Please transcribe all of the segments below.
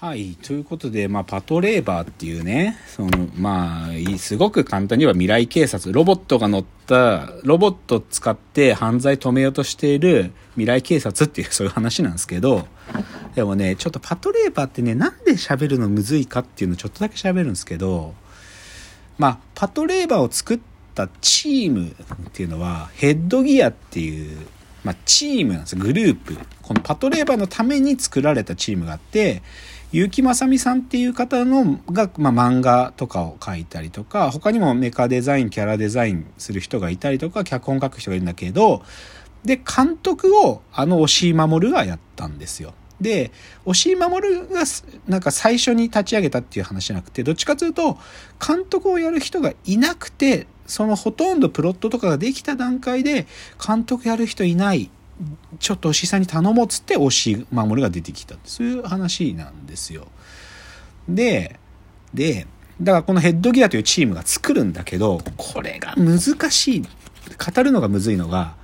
はい。ということで、まあ、パトレーバーっていうね、その、まあ、すごく簡単には未来警察、ロボットが乗った、ロボットを使って犯罪止めようとしている未来警察っていうそういう話なんですけど、でもね、ちょっとパトレーバーってね、なんで喋るのむずいかっていうのをちょっとだけ喋るんですけど、まあ、パトレーバーを作ったチームっていうのは、ヘッドギアっていう、まあ、チームなんですグループ。このパトレーバーのために作られたチームがあって、結城正美さんっていう方のが、まあ、漫画とかを描いたりとか他にもメカデザインキャラデザインする人がいたりとか脚本書く人がいるんだけどで監督をあの押井守がやったんですよ。で押井守がなんか最初に立ち上げたっていう話じゃなくてどっちかというと監督をやる人がいなくてそのほとんどプロットとかができた段階で監督やる人いないちょっと牛さんに頼もうつって押守が出てきたそういう話なんですよ。で、で、だからこのヘッドギアというチームが作るんだけど、これが難しい。語るのがむずいのが、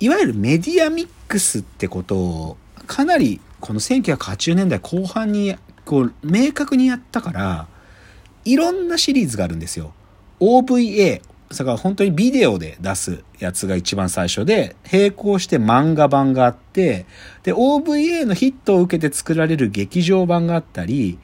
いわゆるメディアミックスってことを、かなりこの1980年代後半にこう明確にやったから、いろんなシリーズがあるんですよ。OVA、だから本当にビデオで出すやつが一番最初で、並行して漫画版があって、で、OVA のヒットを受けて作られる劇場版があったり、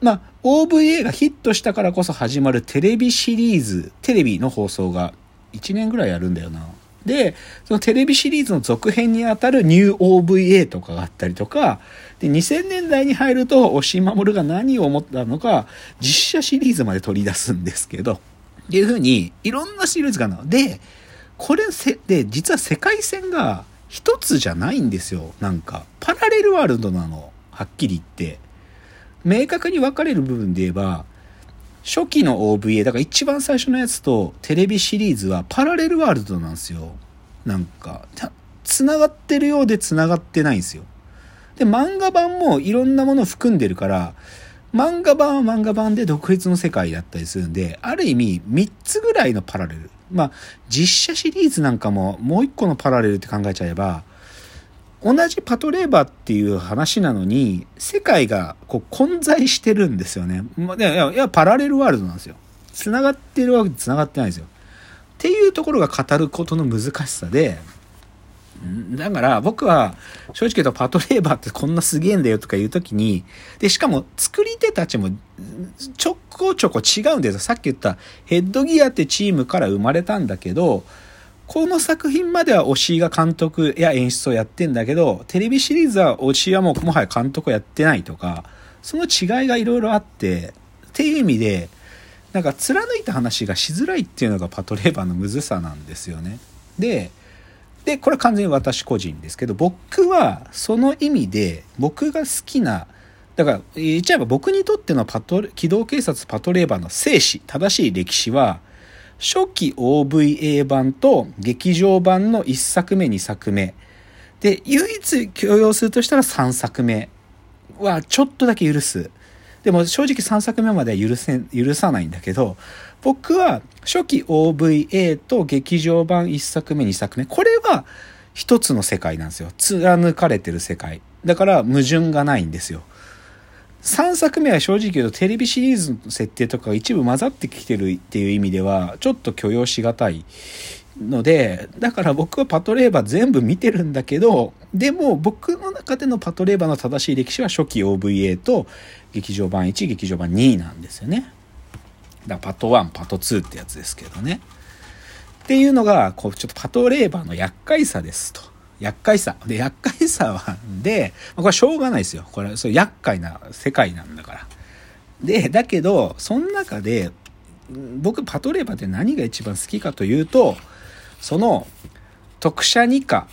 まあ、OVA がヒットしたからこそ始まるテレビシリーズ、テレビの放送が1年ぐらいやるんだよな。で、そのテレビシリーズの続編にあたるニュー OVA とかがあったりとか、で、2000年代に入ると、押井守が何を思ったのか、実写シリーズまで取り出すんですけど、っていうふうに、いろんなシリーズがあるの。で、これせ、で、実は世界線が一つじゃないんですよ。なんか、パラレルワールドなの。はっきり言って。明確に分かれる部分で言えば、初期の OVA、だから一番最初のやつとテレビシリーズはパラレルワールドなんですよ。なんか、繋がってるようで繋がってないんですよ。で、漫画版もいろんなものを含んでるから、漫画版は漫画版で独立の世界だったりするんで、ある意味3つぐらいのパラレル。まあ、実写シリーズなんかももう1個のパラレルって考えちゃえば、同じパトレーバーっていう話なのに、世界がこう混在してるんですよね。まあ、いや、いや、パラレルワールドなんですよ。繋がってるわけで繋がってないんですよ。っていうところが語ることの難しさで、だから僕は正直言うとパトレーバーってこんなすげえんだよとか言うときに、で、しかも作り手たちもちょこちょこ違うんですよ。さっき言ったヘッドギアってチームから生まれたんだけど、この作品までは押井が監督や演出をやってんだけど、テレビシリーズは押井はもうもはや監督をやってないとか、その違いがいろいろあって、っていう意味で、なんか貫いた話がしづらいっていうのがパトレーバーのむずさなんですよね。で、で、これ完全に私個人ですけど、僕はその意味で、僕が好きな、だから、言っちゃえば僕にとってのパト、機動警察パトレーバーの生死、正しい歴史は、初期 OVA 版と劇場版の1作目、2作目。で、唯一許容するとしたら3作目はちょっとだけ許す。でも正直3作目までは許せ、許さないんだけど、僕は初期 OVA と劇場版1作目2作目これは一つの世界なんですよ。貫かれてる世界。だから矛盾がないんですよ。3作目は正直言うとテレビシリーズの設定とかが一部混ざってきてるっていう意味ではちょっと許容しがたいのでだから僕はパトレーバー全部見てるんだけどでも僕の中でのパトレーバーの正しい歴史は初期 OVA と劇場版1劇場版2なんですよね。だパト1、パト2ってやつですけどね。っていうのが、こう、ちょっとパトレーバーの厄介さですと。厄介さ。で、厄介さは、で、これはしょうがないですよ。これ、そう厄介な世界なんだから。で、だけど、その中で、僕、パトレーバーって何が一番好きかというと、その、特殊二課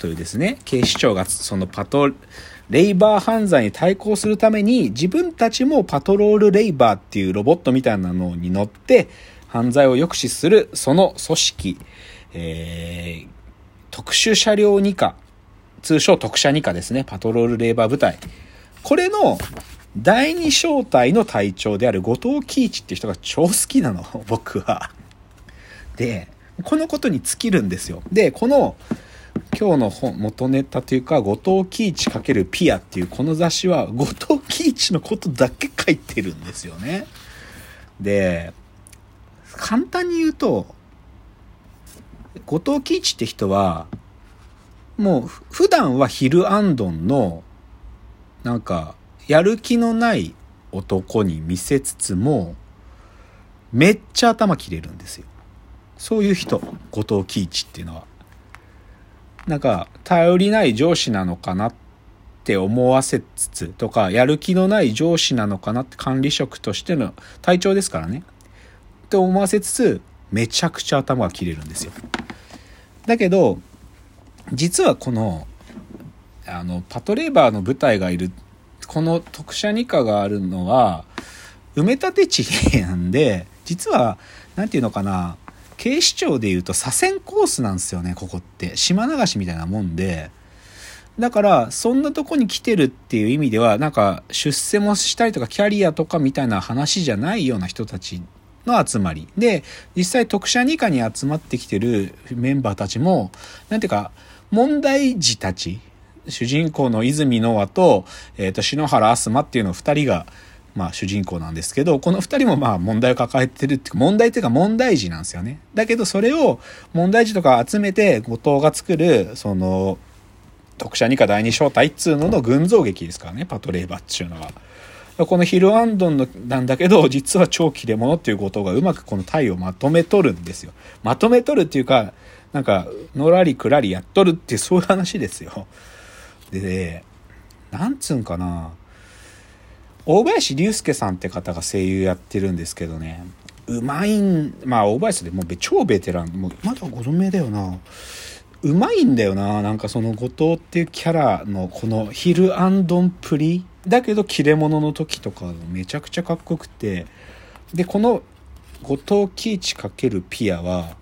というですね、警視庁がそのパト、レイバー犯罪に対抗するために自分たちもパトロールレイバーっていうロボットみたいなのに乗って犯罪を抑止するその組織、えー、特殊車両2課、通称特殊2課ですね、パトロールレイバー部隊。これの第二小隊の隊長である後藤喜一っていう人が超好きなの、僕は。で、このことに尽きるんですよ。で、この今日の本元ネタというか、後藤喜一×ピアっていうこの雑誌は、後藤喜一のことだけ書いてるんですよね。で、簡単に言うと、後藤喜一って人は、もう普段はヒルアンドンの、なんか、やる気のない男に見せつつも、めっちゃ頭切れるんですよ。そういう人、後藤喜一っていうのは。なんか、頼りない上司なのかなって思わせつつ、とか、やる気のない上司なのかなって管理職としての体調ですからね。って思わせつつ、めちゃくちゃ頭が切れるんですよ。だけど、実はこの、あの、パトレーバーの部隊がいる、この特殊二課があるのは、埋め立て地なんで、実は、なんていうのかな、警視庁でいうと左遷コースなんですよね、ここって。島流しみたいなもんで。だから、そんなとこに来てるっていう意味では、なんか、出世もしたりとか、キャリアとかみたいな話じゃないような人たちの集まり。で、実際特殊二課に集まってきてるメンバーたちも、なんていうか、問題児たち、主人公の泉ノ和と、えっ、ー、と、篠原明日馬っていうの二人が、まあ主人公なんですけど、この二人もまあ問題を抱えてるっていうか、問題っていうか問題児なんですよね。だけどそれを問題児とか集めて後藤が作る、その、特殊二課第二小隊っつうのの群像劇ですからね、パトレーバーっていうのは。このヒルアンドンのなんだけど、実は超切れ者っていう後藤がうまくこの隊をまとめとるんですよ。まとめとるっていうか、なんか、のらりくらりやっとるってそういう話ですよ。で、なんつうんかな。大林竜介さんって方が声優やってるんですけどね、うまいん、まあ大林でもう超ベテラン、もうまだご存命だよな。うまいんだよな。なんかその後藤っていうキャラのこのヒルアンドンプリだけど切れ者の時とかめちゃくちゃかっこよくて。で、この後藤喜一×ピアは、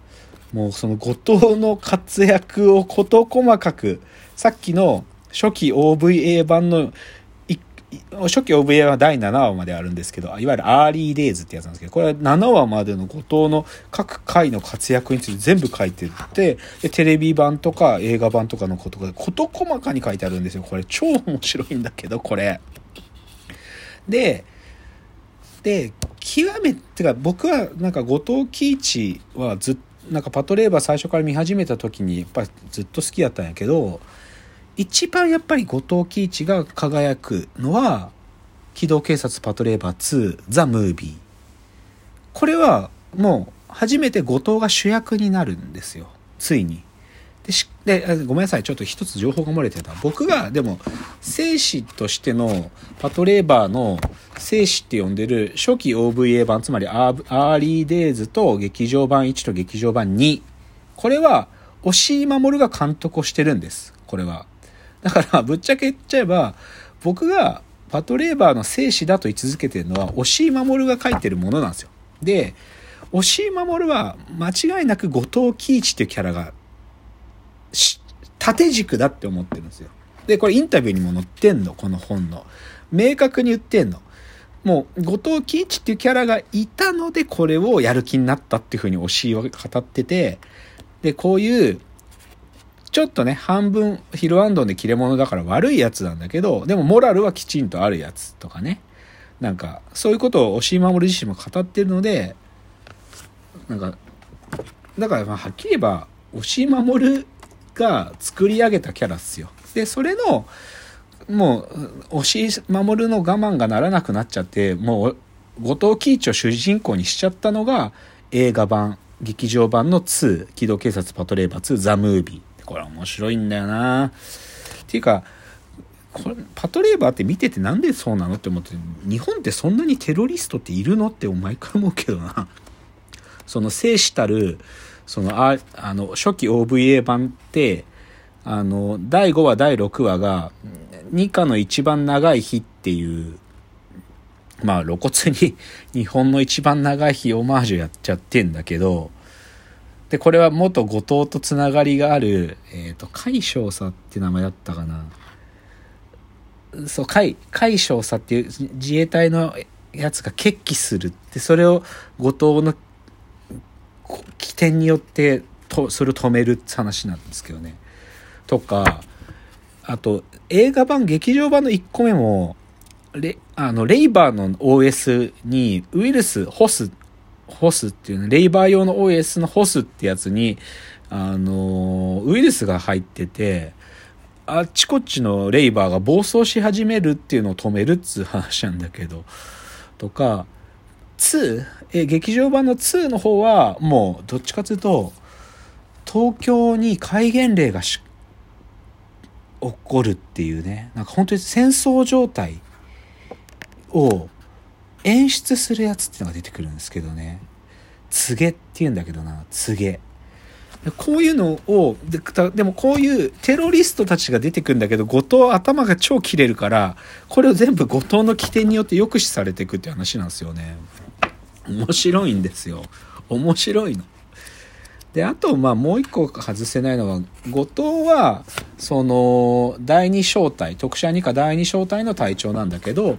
もうその後藤の活躍を事細かく、さっきの初期 OVA 版の初期 OVA は第7話まであるんですけど、いわゆるアーリーデイズってやつなんですけど、これは7話までの後藤の各回の活躍について全部書いてて、で、テレビ版とか映画版とかのことが事細かに書いてあるんですよ。これ超面白いんだけど、これ。で、で、極め、てか僕はなんか後藤喜一はずっと、なんかパトレーバー最初から見始めた時にやっぱりずっと好きだったんやけど、一番やっぱり後藤喜一が輝くのは、機動警察パトレーバー2ザ・ムービー。これはもう初めて後藤が主役になるんですよ。ついに。でごめんなさい。ちょっと一つ情報が漏れてた。僕がでも、生死としてのパトレーバーの生死って呼んでる初期 OVA 版、つまり Early Days と劇場版1と劇場版2。これは、押井守が監督をしてるんです。これは。だからぶっちゃけ言っちゃえば僕がパトレーバーの生死だと位置づけてるのは押井守が書いてるものなんですよ。で押井守は間違いなく後藤喜一っていうキャラが縦軸だって思ってるんですよ。でこれインタビューにも載ってんのこの本の。明確に言ってんの。もう後藤喜一っていうキャラがいたのでこれをやる気になったっていうふうに押井は語っててでこういうちょっとね、半分ヒルアンドンで切れ者だから悪いやつなんだけど、でもモラルはきちんとあるやつとかね。なんか、そういうことを押井守自身も語ってるので、なんか、だからまあはっきり言えば、押井守が作り上げたキャラっすよ。で、それの、もう、押井守の我慢がならなくなっちゃって、もう、後藤喜一を主人公にしちゃったのが、映画版、劇場版の2、機動警察パトレーバー2、ザ・ムービー。これ面白いんだよなっていうか、これ、パトレーバーって見ててなんでそうなのって思って、日本ってそんなにテロリストっているのって毎回思うけどな。その生死たる、その、ああの、初期 OVA 版って、あの、第5話、第6話が、2課の一番長い日っていう、まあ露骨に日本の一番長い日オマージュやっちゃってんだけど、で、これは元後藤とつながりがある、えっ、ー、と、海少佐って名前だったかな。そう、海、海少佐っていう自衛隊のやつが決起するって、それを後藤の起点によってと、それを止めるって話なんですけどね。とか、あと、映画版、劇場版の1個目も、レあのレイバーの OS にウイルス、ホス、ホスっていうの、レイバー用の OS のホスってやつに、あの、ウイルスが入ってて、あっちこっちのレイバーが暴走し始めるっていうのを止めるっつう話なんだけど、とか、2、え、劇場版の2の方は、もう、どっちかというと、東京に戒厳令がし起こるっていうね、なんか本当に戦争状態を演出するやつってのが出てくるんですけどね。告げって言うんだけどな、告げ。こういうのをで、でもこういうテロリストたちが出てくんだけど、後藤頭が超切れるから、これを全部後藤の起点によって抑止されていくって話なんですよね。面白いんですよ。面白いの。で、あと、まあ、もう一個外せないのは、後藤は、その、第二小隊、特殊二課第二小隊の隊長なんだけど、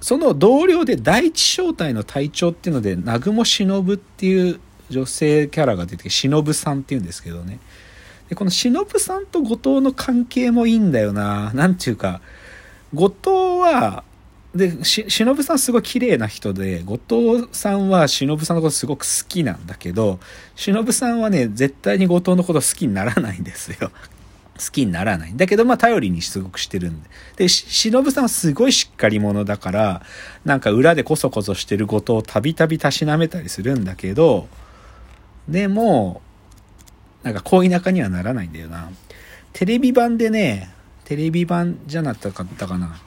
その同僚で第一小隊の隊長っていうので、南雲忍っていう女性キャラが出てきて、忍さんっていうんですけどね。で、この忍さんと後藤の関係もいいんだよな。なんていうか、後藤は、で、し、忍さんすごい綺麗な人で、後藤さんは忍さんのことすごく好きなんだけど、忍さんはね、絶対に後藤のこと好きにならないんですよ。好きにならない。だけど、まあ、頼りにすごくしてるんで。で、しのぶさんはすごいしっかり者だから、なんか裏でこそこそしてることをたびたびたしなめたりするんだけど、でも、なんか恋仲にはならないんだよな。テレビ版でね、テレビ版じゃなかったかな。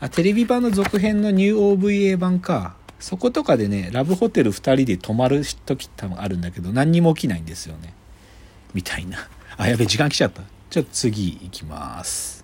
あ、テレビ版の続編のニュー OVA 版か。そことかでね、ラブホテル2人で泊まる時多分あるんだけど、何にも起きないんですよね。みたいな。あ、やべ、時間来ちゃった。じゃあ次行きます。